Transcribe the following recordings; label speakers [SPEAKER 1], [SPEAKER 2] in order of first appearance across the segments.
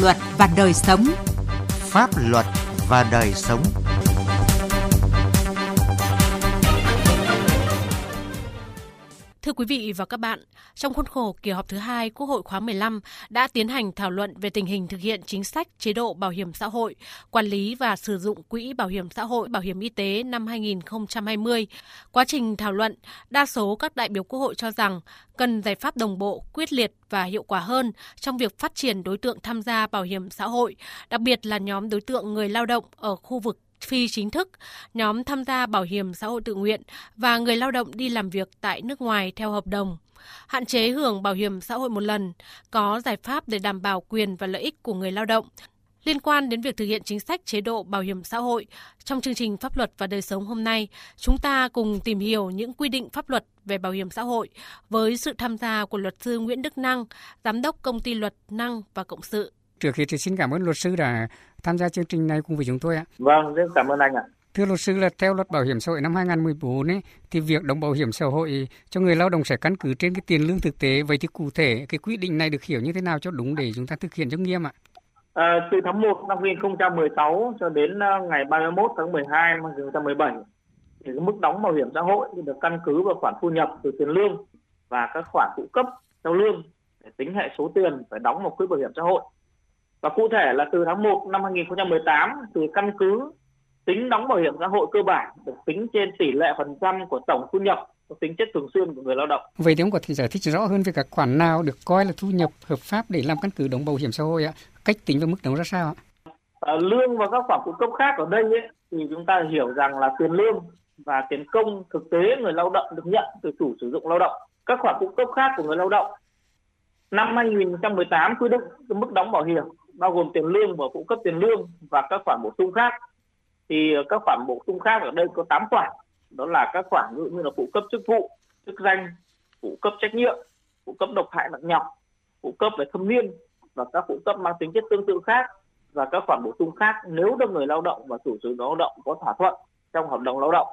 [SPEAKER 1] luật và đời sống.
[SPEAKER 2] Pháp luật và đời sống.
[SPEAKER 3] Quý vị và các bạn, trong khuôn khổ kỳ họp thứ hai Quốc hội khóa 15 đã tiến hành thảo luận về tình hình thực hiện chính sách chế độ bảo hiểm xã hội, quản lý và sử dụng quỹ bảo hiểm xã hội, bảo hiểm y tế năm 2020. Quá trình thảo luận, đa số các đại biểu Quốc hội cho rằng cần giải pháp đồng bộ, quyết liệt và hiệu quả hơn trong việc phát triển đối tượng tham gia bảo hiểm xã hội, đặc biệt là nhóm đối tượng người lao động ở khu vực phi chính thức, nhóm tham gia bảo hiểm xã hội tự nguyện và người lao động đi làm việc tại nước ngoài theo hợp đồng. Hạn chế hưởng bảo hiểm xã hội một lần, có giải pháp để đảm bảo quyền và lợi ích của người lao động. Liên quan đến việc thực hiện chính sách chế độ bảo hiểm xã hội, trong chương trình Pháp luật và đời sống hôm nay, chúng ta cùng tìm hiểu những quy định pháp luật về bảo hiểm xã hội với sự tham gia của luật sư Nguyễn Đức Năng, giám đốc công ty luật Năng và Cộng sự.
[SPEAKER 4] Trước khi thì xin cảm ơn luật sư đã tham gia chương trình này cùng với chúng tôi ạ.
[SPEAKER 5] Vâng, rất cảm ơn anh ạ.
[SPEAKER 4] Thưa luật sư là theo luật bảo hiểm xã hội năm 2014 ấy, thì việc đóng bảo hiểm xã hội cho người lao động sẽ căn cứ trên cái tiền lương thực tế. Vậy thì cụ thể cái quy định này được hiểu như thế nào cho đúng để chúng ta thực hiện cho nghiêm ạ?
[SPEAKER 5] À, từ tháng 1 năm 2016 cho đến ờ, ngày 31 tháng 12 năm 2017 thì cái mức đóng bảo hiểm xã hội được căn cứ vào khoản thu nhập từ tiền lương và các khoản phụ cấp theo lương để tính hệ số tiền phải đóng vào quỹ bảo hiểm xã hội. Và cụ thể là từ tháng 1 năm 2018 thì căn cứ tính đóng bảo hiểm xã hội cơ bản được tính trên tỷ lệ phần trăm của tổng thu nhập có tính chất thường xuyên của người lao động.
[SPEAKER 4] Vậy thì ông có thể giải thích rõ hơn về các khoản nào được coi là thu nhập hợp pháp để làm căn cứ đóng bảo hiểm xã hội ạ? Cách tính và mức đóng ra sao ạ?
[SPEAKER 5] À, lương và các khoản phụ cấp khác ở đây ấy, thì chúng ta hiểu rằng là tiền lương và tiền công thực tế người lao động được nhận từ chủ sử dụng lao động. Các khoản phụ cấp khác của người lao động năm 2018 quy định mức đóng bảo hiểm bao gồm tiền lương và phụ cấp tiền lương và các khoản bổ sung khác. Thì ờ, các khoản bổ sung khác ở đây có 8 khoản. Đó là các khoản ví dụ như là phụ cấp chức vụ, chức danh, phụ cấp trách nhiệm, phụ cấp độc hại nặng nhọc, phụ cấp về thâm niên và các phụ cấp mang tính chất tương tự khác và các khoản bổ sung khác nếu được người lao động và chủ sử dụng lao động có thỏa thuận trong hợp đồng lao động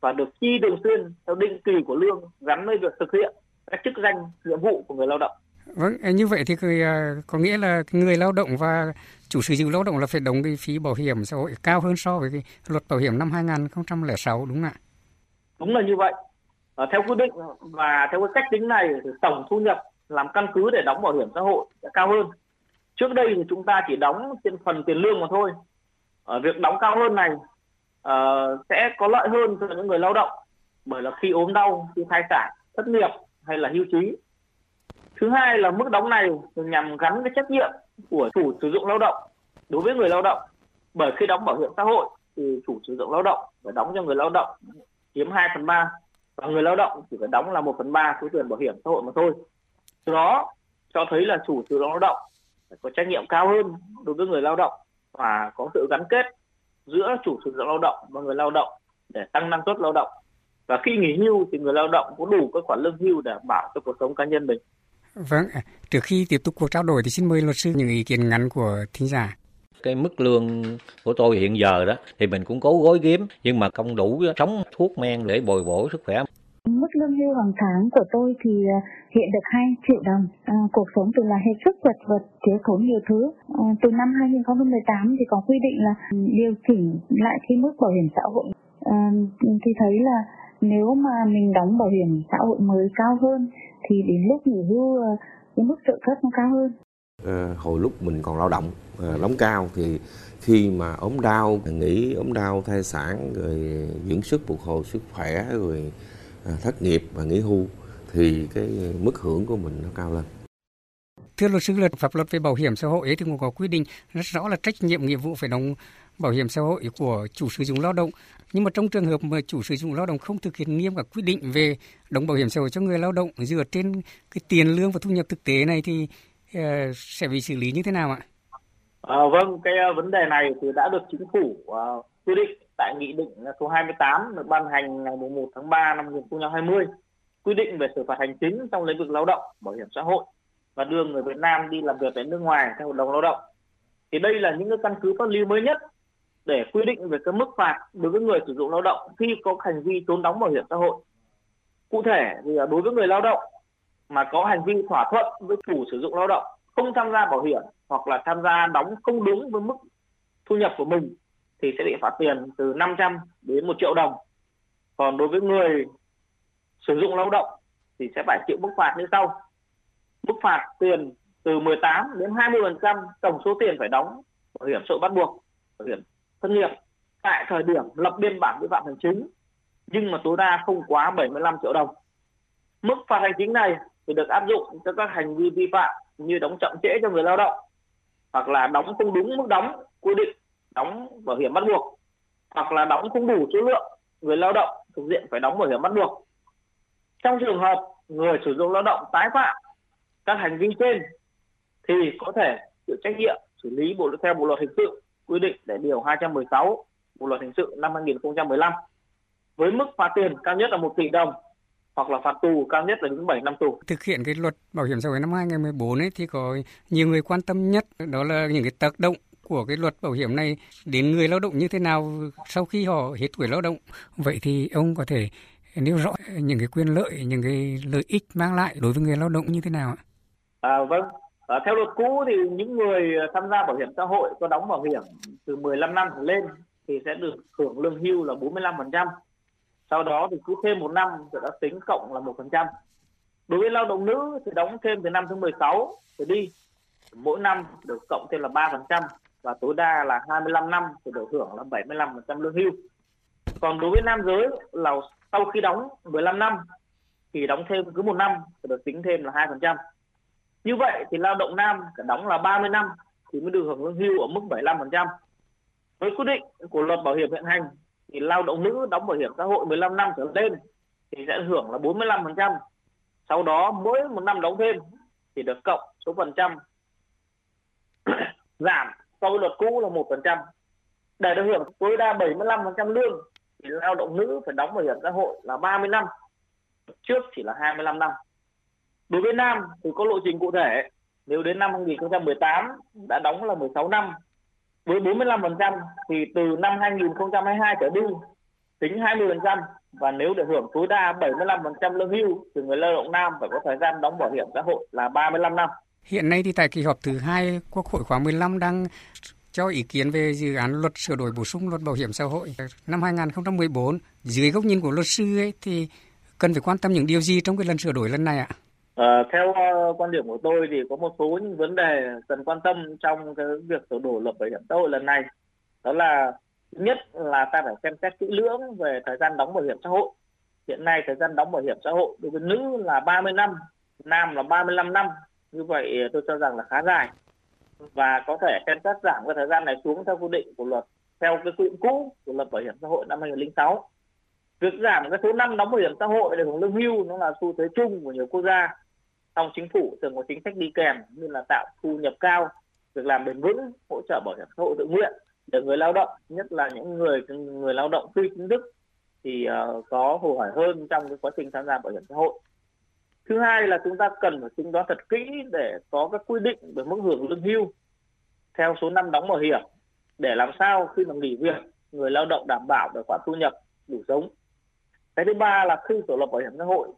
[SPEAKER 5] và được chi thường xuyên theo định kỳ của lương gắn với việc thực hiện các chức danh, nhiệm vụ của người lao động.
[SPEAKER 4] Vâng, à, như vậy thì à, có nghĩa là người lao động và chủ sử dụng lao động là phải đóng cái phí bảo hiểm xã hội cao hơn so với cái luật bảo hiểm năm 2006 đúng không ạ?
[SPEAKER 5] Đúng là như vậy. À, theo quy định và theo cái cách tính này thì tổng thu nhập làm căn cứ để đóng bảo hiểm xã hội sẽ cao hơn. Trước đây thì chúng ta chỉ đóng trên phần tiền lương mà thôi. Ở việc đóng cao hơn này à, sẽ có lợi hơn cho những người lao động bởi là khi ốm đau, khi thai sản, thất nghiệp hay là hưu trí thứ hai là mức đóng này nhằm gắn với trách nhiệm của chủ sử dụng lao động đối với người lao động. Bởi khi đóng bảo hiểm xã hội thì chủ sử dụng lao động phải đóng cho người lao động chiếm 2 phần ba và người lao động chỉ phải đóng là 1 phần ba số tiền bảo hiểm xã hội mà thôi. Từ đó cho thấy là chủ sử dụng lao động phải có trách nhiệm cao hơn đối với người lao động và có sự gắn kết giữa chủ sử dụng lao động và người lao động để tăng năng suất lao động. Và khi nghỉ hưu thì người lao động có đủ các khoản lương hưu để bảo cho cuộc sống cá nhân mình.
[SPEAKER 4] Vâng, trước khi tiếp tục cuộc trao đổi thì xin mời luật sư những ý kiến ngắn của thính giả.
[SPEAKER 6] Cái mức lương của tôi hiện giờ đó thì mình cũng cố gối kiếm nhưng mà không đủ sống thuốc men để bồi bổ sức khỏe.
[SPEAKER 7] Mức lương hưu hàng tháng của tôi thì à, hiện được 2 triệu đồng. À, cuộc sống từ là hết sức vật vật, thiếu thốn nhiều thứ. À, từ năm 2018 thì có quy định là điều chỉnh lại cái mức bảo hiểm xã hội. À, thì thấy là nếu mà mình đóng bảo hiểm xã hội mới cao hơn thì đến lúc nghỉ hưu ờ, cái mức trợ cấp nó cao hơn.
[SPEAKER 8] À, hồi lúc mình còn lao động à, đóng cao thì khi mà ốm đau nghỉ ốm đau thai sản rồi dưỡng sức phục hồi sức khỏe rồi à, thất nghiệp và nghỉ hưu thì cái mức hưởng của mình nó cao lên.
[SPEAKER 4] Thưa luật sư, luật pháp luật về bảo hiểm xã hội ấy thì cũng có quy định rất rõ là trách nhiệm nghĩa vụ phải đóng bảo hiểm xã hội của chủ sử dụng lao động. Nhưng mà trong trường hợp mà chủ sử dụng lao động không thực hiện nghiêm các quy định về đóng bảo hiểm xã hội cho người lao động dựa trên cái tiền lương và thu nhập thực tế này thì uh, sẽ bị xử lý như thế nào ạ?
[SPEAKER 5] À, vâng, cái uh, vấn đề này thì đã được chính phủ uh, quy định tại nghị định số 28 được ban hành ngày 1 tháng 3 năm 2020 quy định về xử phạt hành chính trong lĩnh vực lao động, bảo hiểm xã hội và đưa người Việt Nam đi làm việc tại nước ngoài theo hợp đồng lao động. Thì đây là những cái căn cứ pháp lý mới nhất để quy định về cái mức phạt đối với người sử dụng lao động khi có hành vi trốn đóng bảo hiểm xã hội. Cụ thể thì à, đối với người lao động mà có hành vi thỏa thuận với chủ sử dụng lao động không tham gia bảo hiểm hoặc là tham gia đóng không đúng với mức thu nhập của mình thì sẽ bị phạt tiền từ 500 đến 1 triệu đồng. Còn đối với người sử dụng lao động thì sẽ phải chịu mức phạt như sau. Mức phạt tiền từ 18 đến 20% tổng số tiền phải đóng bảo hiểm xã hội bắt buộc, bảo hiểm thất nghiệp tại thời điểm lập biên bản vi phạm hành chính, nhưng mà tối đa không quá 75 triệu đồng. Mức phạt hành chính này thì được áp dụng cho các hành vi vi phạm như đóng chậm trễ cho người lao động hoặc là đóng không đúng mức đóng, quy định đóng bảo hiểm bắt buộc hoặc là đóng không đủ số lượng người lao động thuộc diện phải đóng bảo hiểm bắt buộc. Trong trường hợp người sử dụng lao động tái phạm các hành vi trên thì có thể chịu trách nhiệm xử lý bộ theo bộ luật hình sự quy định tại điều 216 bộ luật hình sự năm 2015 với mức phạt tiền cao nhất là 1 tỷ đồng hoặc là phạt tù cao nhất là đến 7 năm tù.
[SPEAKER 4] Thực hiện cái luật bảo hiểm xã hội năm 2014 ấy thì có nhiều người quan tâm nhất đó là những cái tác động của cái luật bảo hiểm này đến người lao động như thế nào sau khi họ hết tuổi lao động. Vậy thì ông có thể nêu rõ những cái quyền lợi, những cái lợi ích mang lại đối với người lao động như thế nào ạ?
[SPEAKER 5] À, vâng, à, theo luật cũ thì những người ờ, tham gia bảo hiểm xã hội có đóng bảo hiểm từ 15 năm trở lên thì sẽ được hưởng lương hưu là 45%. Sau đó thì cứ thêm một năm sẽ đã tính cộng là 1%. Đối với lao động nữ thì đóng thêm từ năm thứ 16 trở đi. Mỗi năm được cộng thêm là 3% và tối đa là 25 năm thì được hưởng là 75% lương hưu. Còn đối với nam giới là sau khi đóng 15 năm thì đóng thêm cứ một năm thì được tính thêm là 2%. Như vậy thì lao động nam phải đóng là 30 năm thì mới được hưởng lương hưu ở mức 75%. Với quy định của luật bảo hiểm hiện hành thì lao động nữ đóng bảo hiểm xã hội 15 năm trở lên thì sẽ hưởng là 45%. Sau đó mỗi một năm đóng thêm thì được cộng số phần trăm giảm so với luật cũ là 1%. Để được hưởng tối đa 75% lương thì lao động nữ phải đóng bảo hiểm xã hội là 30 năm. Trước chỉ là 25 năm. Đối với nam thì có lộ trình cụ thể. Nếu đến năm 2018 đã đóng là 16 năm với 45% thì từ năm 2022 trở đi tính 20% và nếu được hưởng tối đa 75% lương hưu thì người lao động nam phải có thời gian đóng bảo hiểm xã hội là 35 năm.
[SPEAKER 4] Hiện nay thì tại kỳ họp thứ hai Quốc hội khóa 15 đang cho ý kiến về dự án luật sửa đổi bổ sung luật bảo hiểm xã hội năm 2014 dưới góc nhìn của luật sư ấy thì cần phải quan tâm những điều gì trong cái lần sửa đổi lần này ạ?
[SPEAKER 5] À, Ờ, theo uh, quan điểm của tôi thì có một số những vấn đề cần quan tâm trong cái việc sửa đổi luật bảo hiểm xã hội lần này. Đó là thứ nhất là ta phải xem xét kỹ lưỡng về thời gian đóng bảo hiểm xã hội. Hiện nay thời gian đóng bảo hiểm xã hội đối với nữ là 30 năm, nam là 35 năm. Như vậy tôi cho rằng là khá dài. Và có thể xem xét giảm cái thời gian này xuống theo quy định của luật theo cái quy định cũ của luật bảo hiểm xã hội năm 2006 việc giảm cái số năm đóng bảo hiểm xã hội để hưởng lương hưu nó là xu thế chung của nhiều quốc gia song chính phủ thường có chính sách đi kèm như là tạo thu nhập cao việc làm bền vững hỗ trợ bảo hiểm xã hội tự nguyện để người lao động nhất là những người người lao động phi chính thức thì uh, có hồ hỏi hơn trong cái quá trình tham gia bảo hiểm xã hội. Thứ hai là chúng ta cần phải tính toán thật kỹ để có các quy định về mức hưởng lương hưu theo số năm đóng bảo hiểm để làm sao khi mà nghỉ việc người lao động đảm bảo được khoản thu nhập đủ sống. Cái thứ ba là khi tổ lập bảo hiểm xã hội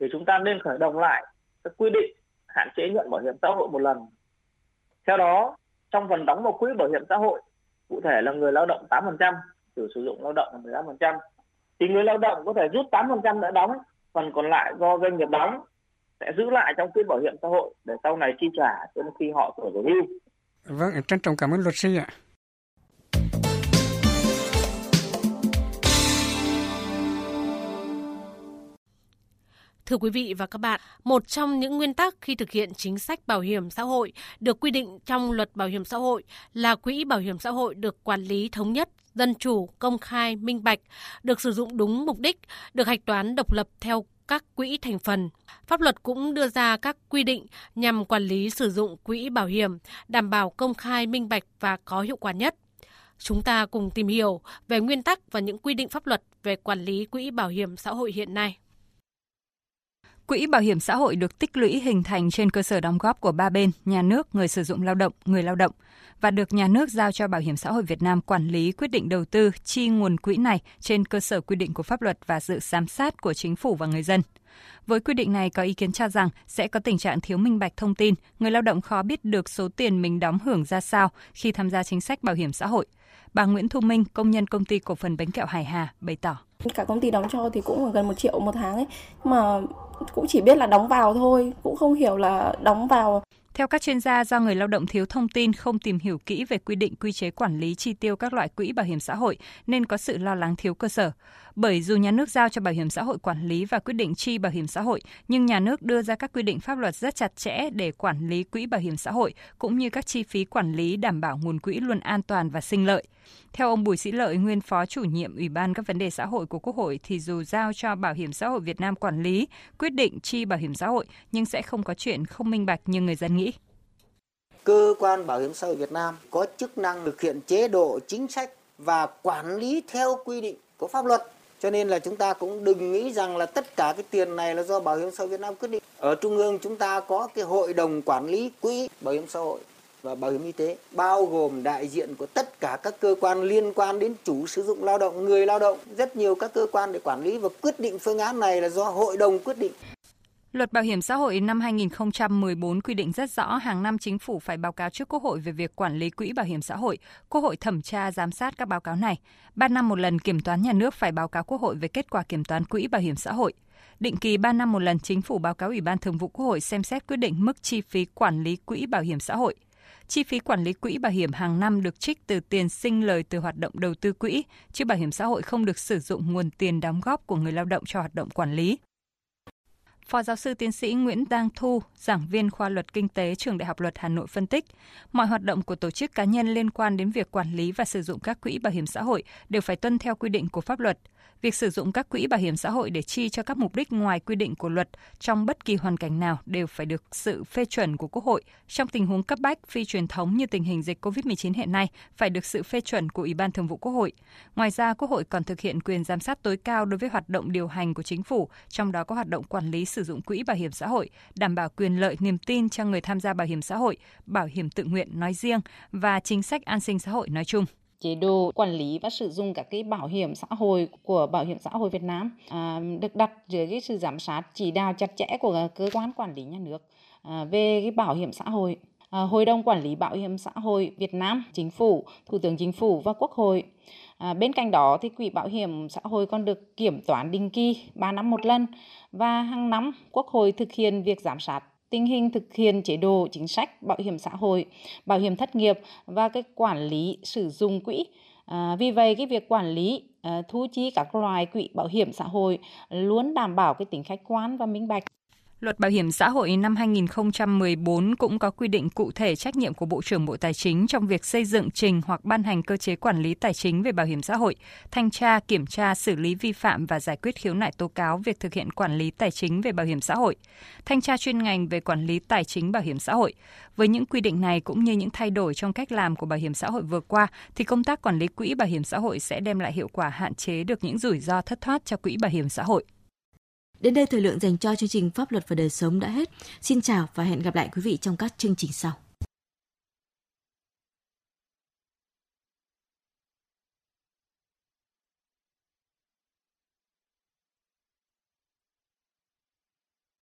[SPEAKER 5] thì chúng ta nên khởi động lại các quy định hạn chế nhận bảo hiểm xã hội một lần. Theo đó, trong phần đóng vào quỹ bảo hiểm xã hội, cụ thể là người lao động 8%, chủ sử dụng lao động là 15%, thì người lao động có thể rút 8% đã đóng, phần còn lại do doanh nghiệp đóng sẽ giữ lại trong quỹ bảo hiểm xã hội để sau này chi trả cho khi họ tuổi về hưu.
[SPEAKER 4] Vâng, trân trọng cảm ơn luật sư ạ.
[SPEAKER 3] Thưa quý vị và các bạn, một trong những nguyên tắc khi thực hiện chính sách bảo hiểm xã hội được quy định trong luật bảo hiểm xã hội là quỹ bảo hiểm xã hội được quản lý thống nhất, dân chủ, công khai, minh bạch, được sử dụng đúng mục đích, được hạch toán độc lập theo các quỹ thành phần. Pháp luật cũng đưa ra các quy định nhằm quản lý sử dụng quỹ bảo hiểm, đảm bảo công khai, minh bạch và có hiệu quả nhất. Chúng ta cùng tìm hiểu về nguyên tắc và những quy định pháp luật về quản lý quỹ bảo hiểm xã hội hiện nay.
[SPEAKER 1] Quỹ bảo hiểm xã hội được tích lũy hình thành trên cơ sở đóng góp của ba bên, nhà nước, người sử dụng lao động, người lao động và được nhà nước giao cho Bảo hiểm xã hội Việt Nam quản lý quyết định đầu tư chi nguồn quỹ này trên cơ sở quy định của pháp luật và sự giám sát của chính phủ và người dân. Với quy định này có ý kiến cho rằng sẽ có tình trạng thiếu minh bạch thông tin, người lao động khó biết được số tiền mình đóng hưởng ra sao khi tham gia chính sách bảo hiểm xã hội. Bà Nguyễn Thu Minh, công nhân công ty cổ phần bánh kẹo Hải Hà bày tỏ.
[SPEAKER 9] Cả công ty đóng cho thì cũng gần một triệu một tháng ấy, mà cũng chỉ biết là đóng vào thôi, cũng không hiểu là đóng vào
[SPEAKER 1] theo các chuyên gia, do người lao động thiếu thông tin, không tìm hiểu kỹ về quy định quy chế quản lý chi tiêu các loại quỹ bảo hiểm xã hội nên có sự lo lắng thiếu cơ sở. Bởi dù nhà nước giao cho bảo hiểm xã hội quản lý và quyết định chi bảo hiểm xã hội, nhưng nhà nước đưa ra các quy định pháp luật rất chặt chẽ để quản lý quỹ bảo hiểm xã hội cũng như các chi phí quản lý đảm bảo nguồn quỹ luôn an toàn và sinh lợi. Theo ông Bùi Sĩ Lợi, nguyên phó chủ nhiệm Ủy ban các vấn đề xã hội của Quốc hội thì dù giao cho Bảo hiểm xã hội Việt Nam quản lý, quyết định chi bảo hiểm xã hội nhưng sẽ không có chuyện không minh bạch như người dân nghĩ.
[SPEAKER 10] Cơ quan Bảo hiểm xã hội Việt Nam có chức năng thực hiện chế độ chính sách và quản lý theo quy định của pháp luật. Cho nên là chúng ta cũng đừng nghĩ rằng là tất cả cái tiền này là do Bảo hiểm xã hội Việt Nam quyết định. Ở Trung ương chúng ta có cái hội đồng quản lý quỹ bảo hiểm xã hội và bảo hiểm y tế bao gồm đại diện của tất cả các cơ quan liên quan đến chủ sử dụng lao động, người lao động, rất nhiều các cơ quan để quản lý và quyết định phương án này là do hội đồng quyết định.
[SPEAKER 1] Luật Bảo hiểm xã hội năm 2014 quy định rất rõ hàng năm chính phủ phải báo cáo trước Quốc hội về việc quản lý quỹ bảo hiểm xã hội. Quốc hội thẩm tra giám sát các báo cáo này. Ba năm một lần kiểm toán nhà nước phải báo cáo Quốc hội về kết quả kiểm toán quỹ bảo hiểm xã hội. Định kỳ 3 năm một lần chính phủ báo cáo Ủy ban Thường vụ Quốc hội xem xét quyết định mức chi phí quản lý quỹ bảo hiểm xã hội. Chi phí quản lý quỹ bảo hiểm hàng năm được trích từ tiền sinh lời từ hoạt động đầu tư quỹ, chứ bảo hiểm xã hội không được sử dụng nguồn tiền đóng góp của người lao động cho hoạt động quản lý. Phó giáo sư tiến sĩ Nguyễn Đăng Thu, giảng viên khoa luật kinh tế trường Đại học Luật Hà Nội phân tích, mọi hoạt động của tổ chức cá nhân liên quan đến việc quản lý và sử dụng các quỹ bảo hiểm xã hội đều phải tuân theo quy định của pháp luật. Việc sử dụng các quỹ bảo hiểm xã hội để chi cho các mục đích ngoài quy định của luật trong bất kỳ hoàn cảnh nào đều phải được sự phê chuẩn của Quốc hội. Trong tình huống cấp bách phi truyền thống như tình hình dịch COVID-19 hiện nay, phải được sự phê chuẩn của Ủy ban Thường vụ Quốc hội. Ngoài ra, Quốc hội còn thực hiện quyền giám sát tối cao đối với hoạt động điều hành của chính phủ, trong đó có hoạt động quản lý sử dụng quỹ bảo hiểm xã hội, đảm bảo quyền lợi niềm tin cho người tham gia bảo hiểm xã hội, bảo hiểm tự nguyện nói riêng và chính sách an sinh xã hội nói chung
[SPEAKER 11] chế độ quản lý và sử dụng các cái bảo hiểm xã hội của bảo hiểm xã hội Việt Nam à, được đặt dưới cái sự giám sát chỉ đạo chặt chẽ của cơ quan quản lý nhà nước à, về cái bảo hiểm xã hội à, Hội đồng Quản lý Bảo hiểm xã hội Việt Nam, Chính phủ, Thủ tướng Chính phủ và Quốc hội. À, bên cạnh đó thì Quỹ Bảo hiểm xã hội còn được kiểm toán định kỳ 3 năm một lần và hàng năm Quốc hội thực hiện việc giám sát tình hình thực hiện chế độ chính sách bảo hiểm xã hội, bảo hiểm thất nghiệp và cái quản lý sử dụng quỹ. À, vì vậy cái việc quản lý à, thu chi các loại quỹ bảo hiểm xã hội luôn đảm bảo cái tính khách quan và minh bạch.
[SPEAKER 1] Luật Bảo hiểm xã hội năm 2014 cũng có quy định cụ thể trách nhiệm của Bộ trưởng Bộ Tài chính trong việc xây dựng trình hoặc ban hành cơ chế quản lý tài chính về bảo hiểm xã hội, thanh tra, kiểm tra, xử lý vi phạm và giải quyết khiếu nại tố cáo việc thực hiện quản lý tài chính về bảo hiểm xã hội, thanh tra chuyên ngành về quản lý tài chính bảo hiểm xã hội. Với những quy định này cũng như những thay đổi trong cách làm của bảo hiểm xã hội vừa qua thì công tác quản lý quỹ bảo hiểm xã hội sẽ đem lại hiệu quả hạn chế được những rủi ro thất thoát cho quỹ bảo hiểm xã hội.
[SPEAKER 12] Đến đây thời lượng dành cho chương trình Pháp luật và đời sống đã hết. Xin chào và hẹn gặp lại quý vị trong các chương trình sau.